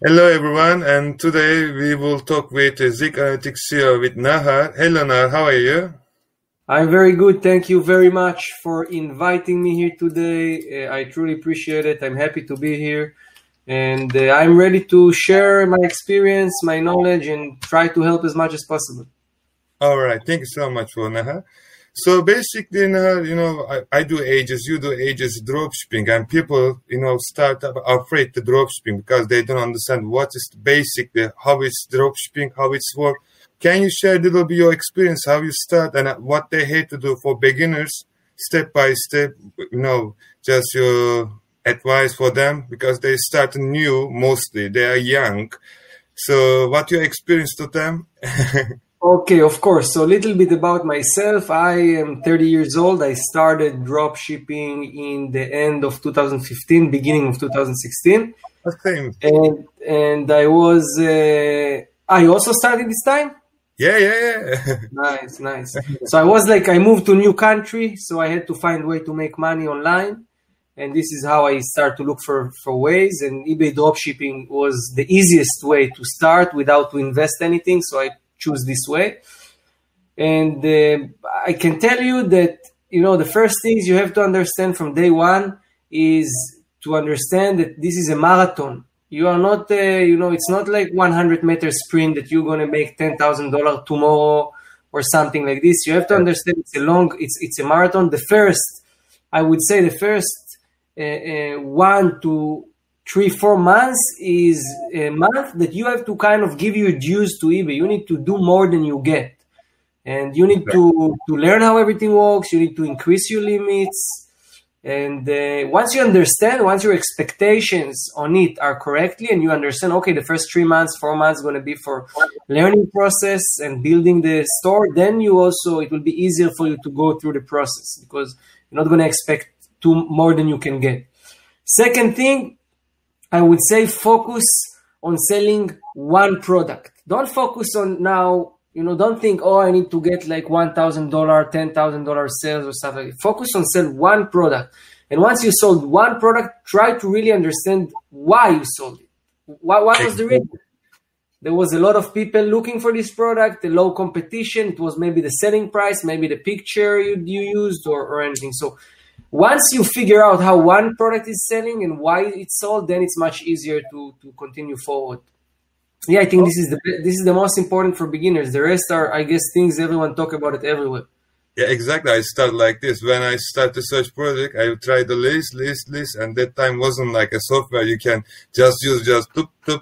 Hello, everyone, and today we will talk with Zik Analytics CEO with Nahar. Hello, Nahar, how are you? I'm very good. Thank you very much for inviting me here today. Uh, I truly appreciate it. I'm happy to be here. And uh, I'm ready to share my experience, my knowledge, and try to help as much as possible. All right. Thank you so much for Nahar. So basically, now, you know, I, I do ages, you do ages dropshipping, and people, you know, start up afraid to dropshipping because they don't understand what is basically how it's dropshipping, how it's work. Can you share a little bit your experience, how you start, and what they hate to do for beginners, step by step? You know, just your advice for them because they start new mostly. They are young. So, what your experience to them? Okay, of course. So a little bit about myself. I am 30 years old. I started drop shipping in the end of 2015, beginning of 2016. Same. And and I was uh, I also started this time. Yeah, yeah, yeah. nice, nice. So I was like I moved to a new country, so I had to find way to make money online. And this is how I start to look for, for ways. And eBay dropshipping was the easiest way to start without to invest anything. So I choose this way. And uh, I can tell you that, you know, the first things you have to understand from day one is to understand that this is a marathon. You are not, uh, you know, it's not like 100 meter sprint that you're going to make $10,000 tomorrow or something like this. You have to understand it's a long, it's, it's a marathon. The first, I would say the first uh, uh one to three, four months is a month that you have to kind of give your dues to eBay. You need to do more than you get. And you need to, to learn how everything works. You need to increase your limits. And uh, once you understand, once your expectations on it are correctly, and you understand, okay, the first three months, four months going to be for learning process and building the store, then you also it will be easier for you to go through the process because you're not going to expect too more than you can get. Second thing, I would say focus on selling one product. Don't focus on now, you know, don't think, oh, I need to get like $1,000, $10,000 sales or stuff like that. Focus on sell one product. And once you sold one product, try to really understand why you sold it. What, what was the reason? There was a lot of people looking for this product, the low competition. It was maybe the selling price, maybe the picture you, you used or, or anything. So once you figure out how one product is selling and why it's sold, then it's much easier to to continue forward. Yeah, I think this is the this is the most important for beginners. The rest are, I guess, things everyone talk about it everywhere. Yeah, exactly. I start like this. When I start to search product, I try the list, list, list, and that time wasn't like a software you can just use, just toop, toop.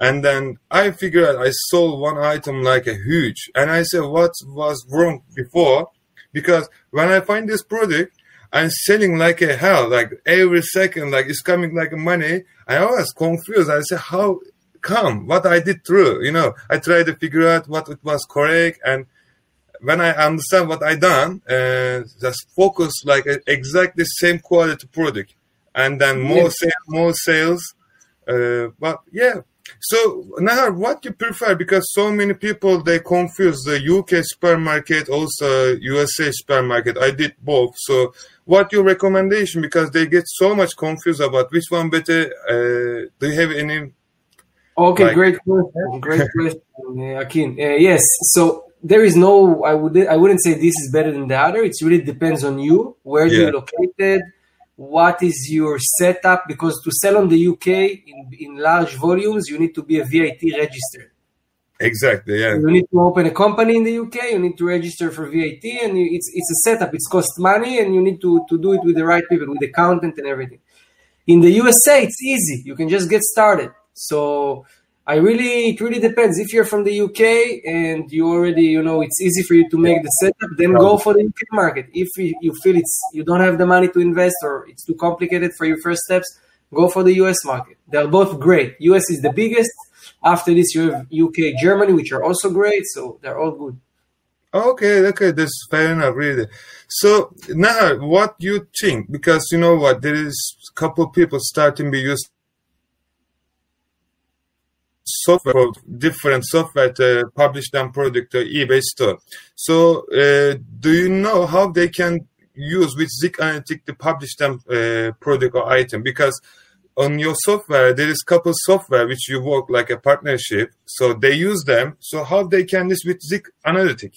And then I figured out I sold one item like a huge, and I said, what was wrong before? Because when I find this product, I'm selling like a hell, like every second, like it's coming like money. I was confused. I said, how come? What I did through, you know, I tried to figure out what it was correct. And when I understand what I done, uh, just focus like exactly same quality product and then more yeah. sales, more sales. Uh, but yeah, so Nahar, what you prefer? Because so many people they confuse the UK supermarket, also USA supermarket. I did both. So what your recommendation? Because they get so much confused about which one better. Uh, do you have any? Okay, like, great question. Great question, Akin. Uh, yes. So there is no. I would. I wouldn't say this is better than the other. It really depends on you, where yeah. you're located what is your setup because to sell on the UK in, in large volumes you need to be a VAT registered. Exactly. Yeah. You need to open a company in the UK. You need to register for VAT, and it's it's a setup. It's cost money, and you need to to do it with the right people, with the accountant and everything. In the USA, it's easy. You can just get started. So I really, it really depends. If you're from the UK and you already, you know, it's easy for you to make the setup, then go for the UK market. If you feel it's you don't have the money to invest or it's too complicated for your first steps, go for the US market. They're both great. US is the biggest. After this, you have UK, Germany, which are also great. So they're all good. Okay, okay, that's fair enough, really. So now, what you think? Because you know what, there is a couple people starting to use software different software to publish them product to eBay store. So uh, do you know how they can use with Zik Analytics to publish them uh, product or item? Because on your software there is couple software which you work like a partnership so they use them so how they can this with zik analytic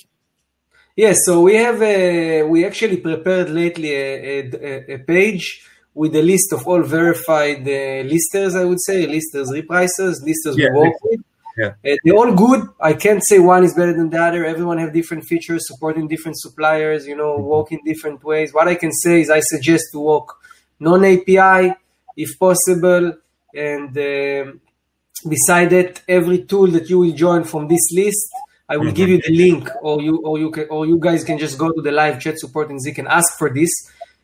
yes so we have a, we actually prepared lately a, a, a page with a list of all verified uh, listers i would say listers repricers listers yeah, we work with yeah. Uh, they're all good. I can't say one is better than the other. Everyone have different features, supporting different suppliers, you know, work in different ways. What I can say is I suggest to work non-API if possible. And um, beside that, every tool that you will join from this list, I will mm-hmm. give you the link, or you or you can or you guys can just go to the live chat support in Zik and ask for this.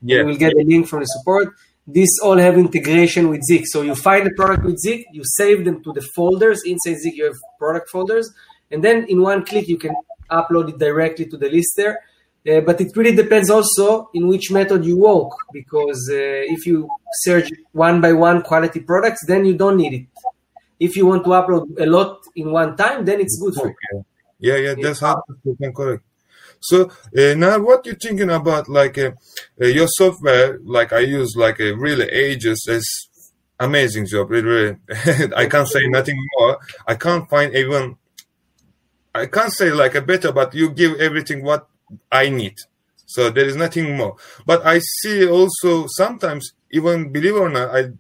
Yeah. You will get a link from the support this all have integration with Zik. So you find the product with Zik, you save them to the folders. Inside Zik, you have product folders. And then in one click, you can upload it directly to the list there. Uh, but it really depends also in which method you work, because uh, if you search one by one quality products, then you don't need it. If you want to upload a lot in one time, then it's good for you. Yeah, yeah, that's how you can correct. So uh, now, what you thinking about like uh, uh, your software? Like I use like a really ages. It's amazing job. Really, really. I can't say nothing more. I can't find even. I can't say like a better, but you give everything what I need. So there is nothing more. But I see also sometimes, even believe it or not, I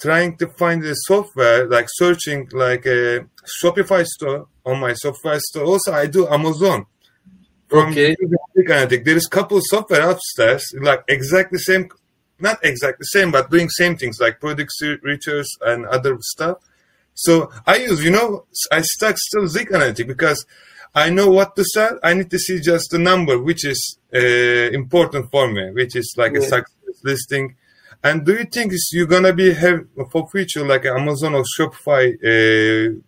trying to find the software, like searching like a Shopify store on my software store. Also, I do Amazon. From okay. Kinetic, there is couple software upstairs, like exactly same, not exactly same, but doing same things like product research and other stuff. So I use, you know, I stuck still Zik Analytic because I know what to sell. I need to see just the number, which is uh, important for me, which is like yeah. a success listing. And do you think you're gonna be have for future like Amazon or Shopify uh,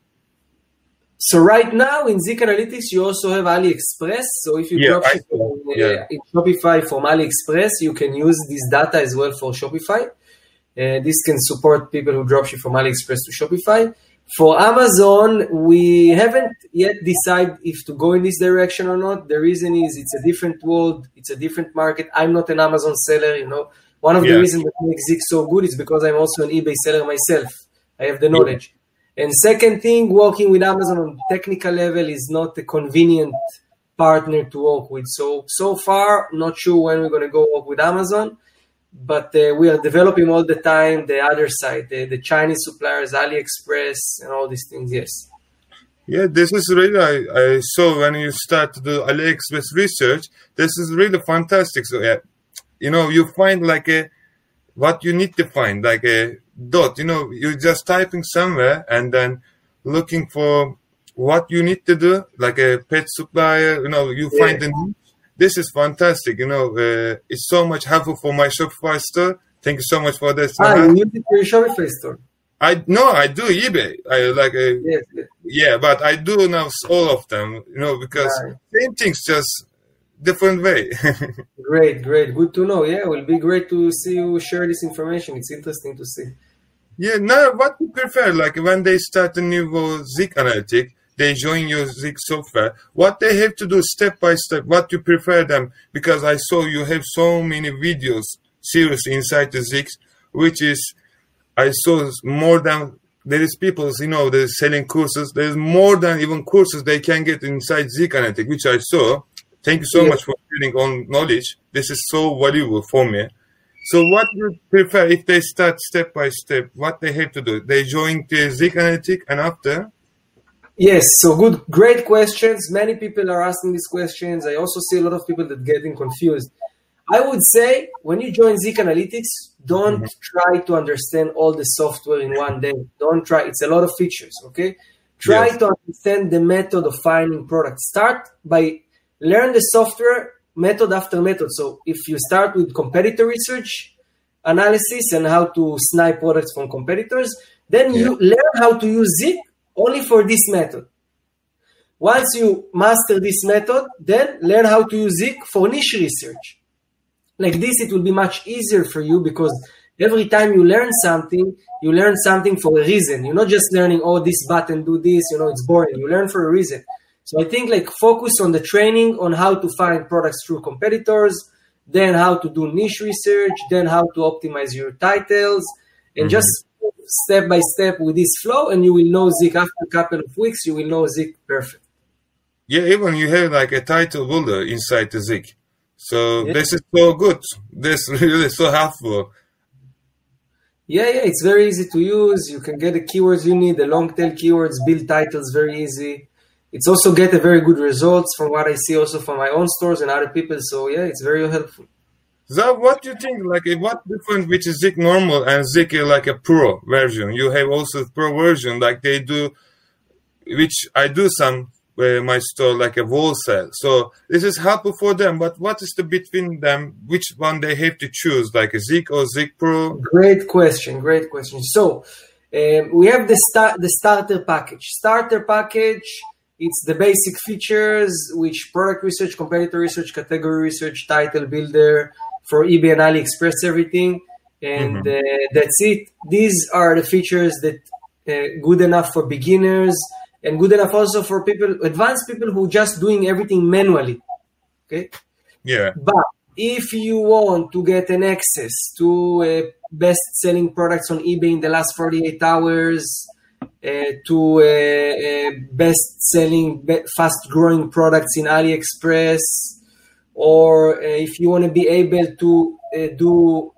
so right now in Zik Analytics, you also have AliExpress. So if you yeah, dropship uh, yeah. in Shopify from AliExpress, you can use this data as well for Shopify. Uh, this can support people who dropship from AliExpress to Shopify. For Amazon, we haven't yet decided if to go in this direction or not. The reason is it's a different world, it's a different market. I'm not an Amazon seller, you know. One of yeah. the reasons that makes Zik so good is because I'm also an eBay seller myself. I have the knowledge. And second thing, working with Amazon on technical level is not a convenient partner to work with. So so far, not sure when we're going to go work with Amazon, but uh, we are developing all the time the other side, the, the Chinese suppliers, AliExpress, and all these things. Yes. Yeah, this is really I, I saw when you start to do AliExpress research. This is really fantastic. So yeah, you know, you find like a what you need to find like a dot. You know, you're just typing somewhere and then looking for what you need to do, like a pet supplier. You know, you yeah. find the this is fantastic. You know, uh, it's so much helpful for my Shopify store. Thank you so much for this. Ah, you use it for your Shopify store. I no, I do eBay. I like a, yes, yes. yeah, but I do now all of them. You know, because right. same things, just different way. great, great, good to know. Yeah, it will be great to see you share this information. It's interesting to see. Yeah, now what you prefer? Like when they start a new Zik analytic, they join your Zik software. What they have to do step by step, what you prefer them? Because I saw you have so many videos, series inside the Zik, which is, I saw more than, there is people, you know, they're selling courses. There's more than even courses they can get inside Zik analytic, which I saw. Thank you so yeah. much for sharing on knowledge. This is so valuable for me. So what you prefer if they start step by step? What they have to do? They join the Zik Analytic and after? Yes, so good, great questions. Many people are asking these questions. I also see a lot of people that getting confused. I would say when you join Zik Analytics, don't mm-hmm. try to understand all the software in one day. Don't try. It's a lot of features. Okay, try yes. to understand the method of finding products. Start by learn the software method after method. So if you start with competitor research analysis and how to snipe products from competitors, then yeah. you learn how to use Zik only for this method. Once you master this method, then learn how to use Zik for niche research. Like this, it will be much easier for you because every time you learn something, you learn something for a reason. You're not just learning, oh, this button do this, you know, it's boring. You learn for a reason. So I think like focus on the training on how to find products through competitors, then how to do niche research, then how to optimize your titles, and mm-hmm. just step by step with this flow, and you will know Zik after a couple of weeks. You will know Zik perfect. Yeah, even you have like a title builder inside the Zik. So yeah. this is so good. This really so helpful. Yeah, yeah, it's very easy to use. You can get the keywords you need, the long tail keywords, build titles very easy. It's also get a very good results from what I see also from my own stores and other people. So yeah, it's very helpful. So what do you think? Like, what difference is Zik normal and Zik like a pro version? You have also pro version, like they do, which I do some uh, my store like a wholesale. So this is helpful for them. But what is the between them? Which one they have to choose, like a Zik or Zik Pro? Great question. Great question. So um, we have the start the starter package. Starter package. It's the basic features, which product research, competitor research, category research, title builder for eBay and AliExpress, everything, and mm-hmm. uh, that's it. These are the features that uh, good enough for beginners and good enough also for people, advanced people who just doing everything manually. Okay. Yeah. But if you want to get an access to uh, best selling products on eBay in the last 48 hours, to uh, uh best selling, fast growing products in AliExpress, or uh, if you want to be able to uh, do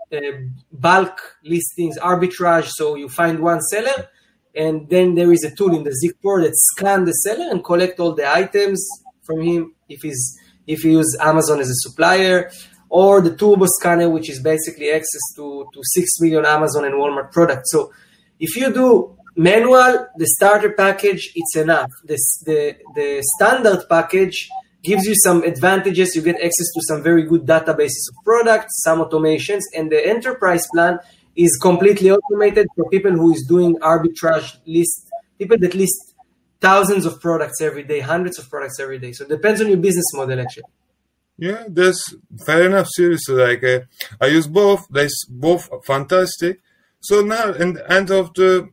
bulk listings arbitrage, so you find one seller and then there is a tool in the Zik Pro that scan the seller and collect all the items from him if he's if he uses Amazon as a supplier, or the Turbo Scanner, which is basically access to, to six million Amazon and Walmart products. So if you do manual, the starter package, it's enough. This, the, the standard package gives you some advantages. You get access to some very good databases of products, some automations, and the enterprise plan is completely automated for people who is doing arbitrage list, people that list thousands of products every day, hundreds of products every day. So it depends on your business model actually. Yeah, that's fair enough. Seriously, like uh, I use both. They both fantastic. So now, in the end of the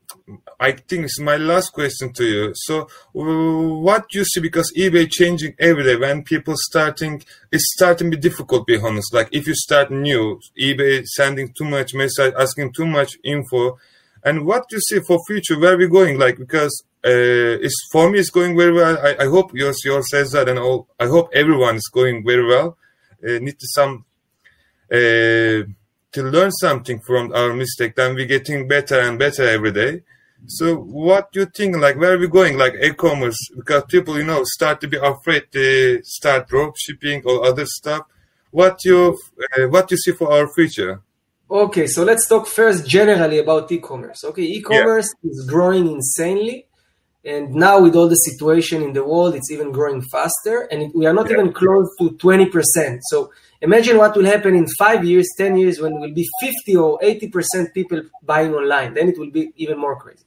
I think it's my last question to you. So, what you see because eBay changing every day when people starting, it's starting to be difficult. Be honest, like if you start new, eBay sending too much message, asking too much info, and what you see for future, where we going? Like because uh, it's for me, it's going very well. I, I hope yours yours says that, and all. I hope everyone is going very well. Uh, need to some. Uh, to learn something from our mistake, then we're getting better and better every day. So what do you think, like, where are we going, like e-commerce? Because people, you know, start to be afraid to start drop shipping or other stuff. What you, uh, what you see for our future? Okay, so let's talk first generally about e-commerce. Okay, e-commerce yeah. is growing insanely. And now with all the situation in the world, it's even growing faster. And we are not yeah. even close to 20%. So imagine what will happen in five years, 10 years, when it will be 50 or 80% people buying online. Then it will be even more crazy.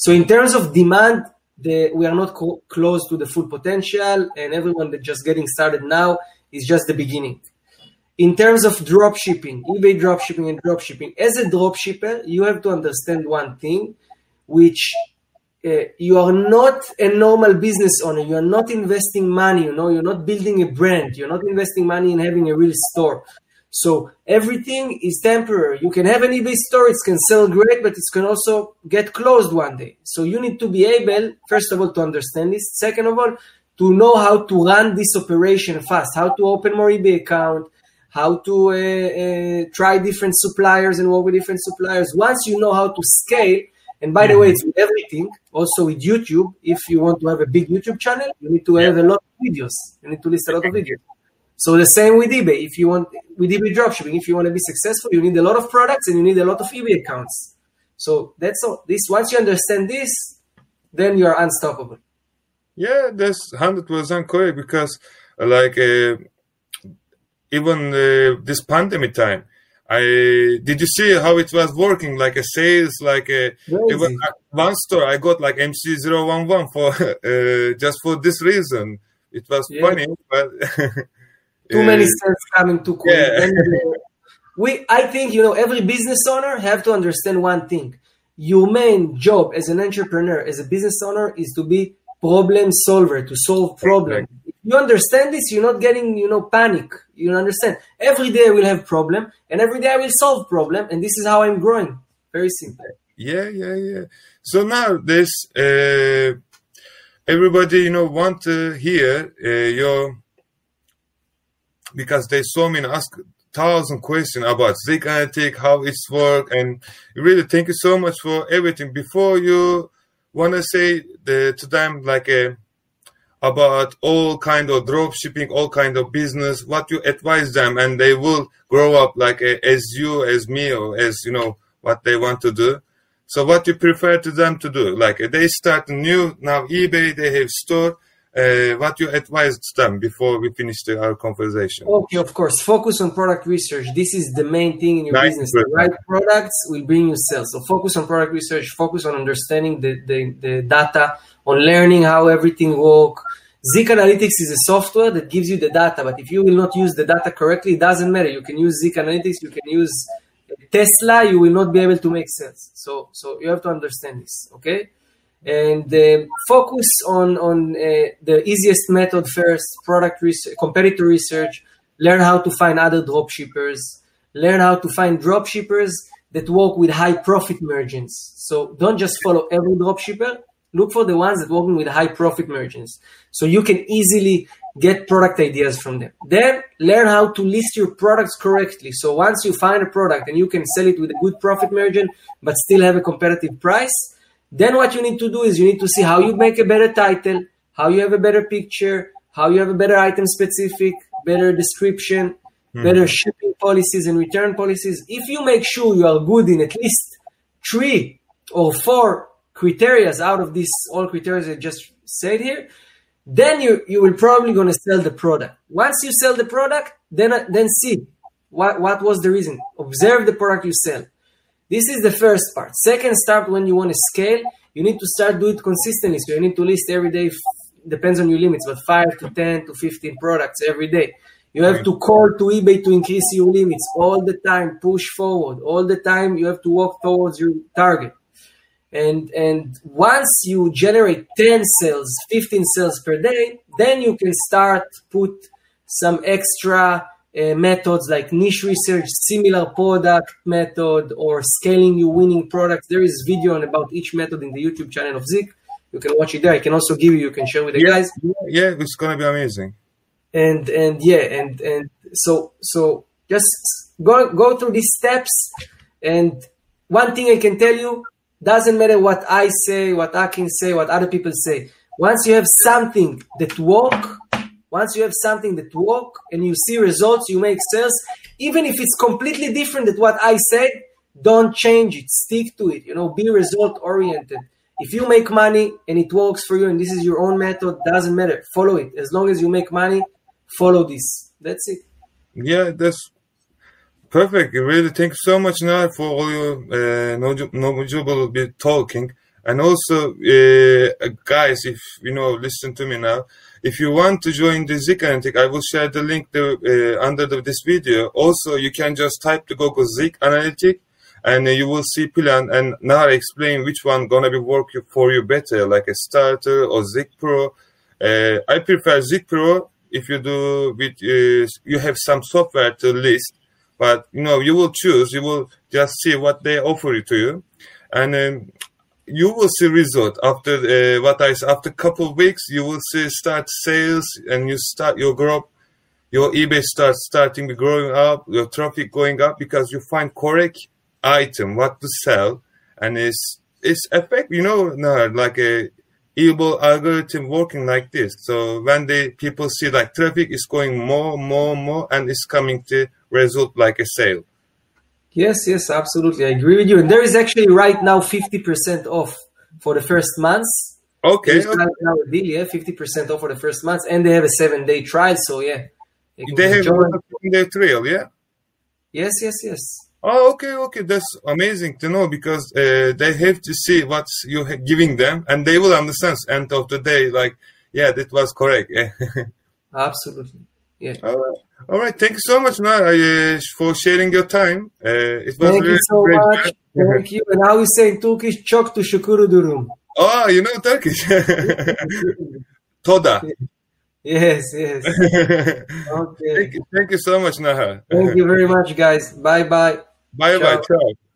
So in terms of demand, the, we are not co- close to the full potential, and everyone that just getting started now is just the beginning. In terms of drop shipping, eBay drop shipping and drop shipping, as a drop shipper, you have to understand one thing, which uh, you are not a normal business owner. You are not investing money. You know, you're not building a brand. You're not investing money in having a real store. So everything is temporary. You can have an eBay store, it can sell great, but it can also get closed one day. So you need to be able, first of all, to understand this. Second of all, to know how to run this operation fast, how to open more eBay account, how to uh, uh, try different suppliers and work with different suppliers. Once you know how to scale, and by the way, it's with everything, also with YouTube. If you want to have a big YouTube channel, you need to have a lot of videos. You need to list a lot of videos. So the same with eBay. If you want with eBay dropshipping, if you want to be successful, you need a lot of products and you need a lot of eBay accounts. So that's all. This once you understand this, then you are unstoppable. Yeah, that's hundred percent correct because uh, like uh, even uh, this pandemic time, I did you see how it was working like a sales like a even one store I got like MC011 for uh, just for this reason. It was yeah. funny, but too many sales coming too quick. Yeah. we, I think you know every business owner have to understand one thing. Your main job as an entrepreneur, as a business owner, is to be problem solver, to solve problem. If you understand this, you're not getting, you know, panic. You understand? Every day I will have problem, and every day I will solve problem, and this is how I'm growing. Very simple. Yeah, yeah, yeah. So now this, uh, everybody, you know, want to hear uh, your, because they saw me ask thousand questions about Zik Analytic, how it's work, and really thank you so much for everything. Before you want to say the, to them like a, about all kind of drop shipping, all kind of business, what you advise them, and they will grow up like a, as you, as me, or as you know what they want to do. So what you prefer to them to do? Like they start new now eBay, they have store uh, what you advised them before we finish the, our conversation. Okay, of course. Focus on product research. This is the main thing in your nice business. The right products will bring you sales. So focus on product research. Focus on understanding the, the, the data, on learning how everything works. Zik Analytics is a software that gives you the data, but if you will not use the data correctly, it doesn't matter. You can use Zik Analytics, you can use Tesla, you will not be able to make sales. So, so you have to understand this, okay? And uh, focus on on uh, the easiest method first product research competitor research learn how to find other drop shippers learn how to find drop shippers that work with high profit margins. So don't just follow every drop shipper look for the ones that working with high profit margins. So you can easily get product ideas from them. Then learn how to list your products correctly. So once you find a product and you can sell it with a good profit margin but still have a competitive price then what you need to do is you need to see how you make a better title, how you have a better picture, how you have a better item specific, better description, mm. better shipping policies and return policies. If you make sure you are good in at least three or four criteria out of these all criteria I just said here, then you you will probably going to sell the product. Once you sell the product, then then see what what was the reason. Observe the product you sell. This is the first part. Second start when you want to scale, you need to start do it consistently. So you need to list every day, depends on your limits, but five to 10 to 15 products every day. You have to call to eBay to increase your limits all the time, push forward all the time. You have to walk towards your target. And, and once you generate 10 sales, 15 sales per day, then you can start put some extra uh, methods like niche research, similar product method, or scaling your winning products. There is video on about each method in the YouTube channel of Zik. You can watch it there. I can also give you. You can share with the yeah, guys. Yeah, it's gonna be amazing. And and yeah, and and so so just go go through these steps. And one thing I can tell you doesn't matter what I say, what I can say, what other people say. Once you have something that work, once you have something that work and you see results, you make sales, even if it's completely different than what I said, don't change it. Stick to it. You know, be result oriented. If you make money and it works for you and this is your own method, doesn't matter. Follow it. As long as you make money, follow this. That's it. Yeah, that's perfect. Really, thank you so much, now for all your uh, knowledgeable talking. And also, uh, guys, if you know, listen to me now. If you want to join the Zik Analytic, I will share the link uh, under the, this video. Also, you can just type the Google Zik Analytic and uh, you will see plan and now I explain which one gonna be work for you better, like a starter or Zik Pro. Uh, I prefer Zik Pro if you do with uh, you have some software to list, but you know you will choose. You will just see what they offer you to you, and um, you will see result after uh, what I after couple of weeks. You will see start sales and you start your growth. Your eBay starts starting to growing up, your traffic going up because you find correct item what to sell, and it's it's effect. You know, no, like a evil algorithm working like this. So when the people see like traffic is going more, more, more, and it's coming to result like a sale. Yes, yes, absolutely. I agree with you. And there is actually right now 50% off for the first months. Okay. okay. now a deal, yeah, 50% off for the first months. And they have a seven day trial. So, yeah. They have a seven day trial, yeah? Yes, yes, yes. Oh, okay, okay. That's amazing to know because uh, they have to see what you're giving them and they will understand end of the day, like, yeah, that was correct. Absolutely. Yeah. All right. All right. Thank you so much, Nar, uh, for sharing your time. Uh, it was Thank really you so great. much. Thank you. And how we say in Turkish, çok teşekkür ederim. Oh, you know Turkish. Toda. Yes, yes. okay. Thank you, thank you so much, Naha. Thank you very much, guys. Bye bye. Bye bye. Ciao.